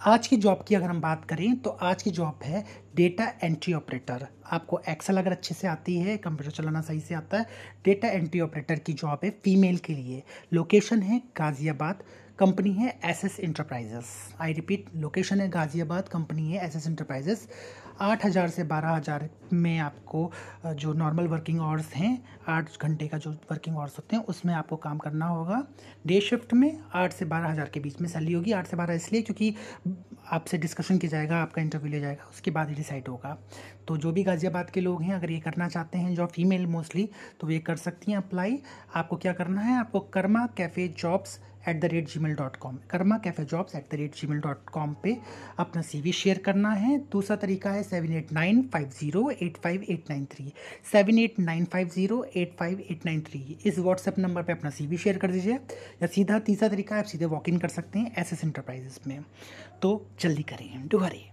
आज की जॉब की अगर हम बात करें तो आज की जॉब है डेटा एंट्री ऑपरेटर आपको एक्सेल अगर अच्छे से आती है कंप्यूटर चलाना सही से आता है डेटा एंट्री ऑपरेटर की जॉब है फीमेल के लिए। लोकेशन है गाज़ियाबाद कंपनी है S S enterprises I repeat location है गाज़ियाबाद, कंपनी है एस एस इंटरप्राइजेस आठ हज़ार से बारह हज़ार में आपको जो नॉर्मल वर्किंग आवर्स हैं, आठ घंटे का जो वर्किंग आवर्स होते हैं, उसमें आपको काम करना होगा। डे शिफ्ट में आठ से बारह हज़ार के बीच में सैलरी होगी। आठ से बारह इसलिए क्योंकि आपसे डिस्कशन किया जाएगा, आपका इंटरव्यू लिया जाएगा, उसके बाद ही डिसाइड होगा। तो जो भी गाज़ियाबाद के लोग हैं, अगर ये करना चाहते हैं जॉब फीमेल मोस्टली तो वे कर सकती हैं अप्लाई आपको क्या करना है? आपको karma cafe jobs at the rate Gmail dot com karma cafe jobs at the rate Gmail dot com पर अपना सी वी शेयर करना है। दूसरा तरीका है seven eight nine five zero eight five eight nine three seven eight nine five zero eight five eight nine three इस WhatsApp number पर अपना सी वी शेयर कर दीजिए। या सीधा तीसरा तरीका है, आप सीधे वॉक इन कर सकते हैं एस एस इंटरप्राइजेस में। तो जल्दी करें डू हरी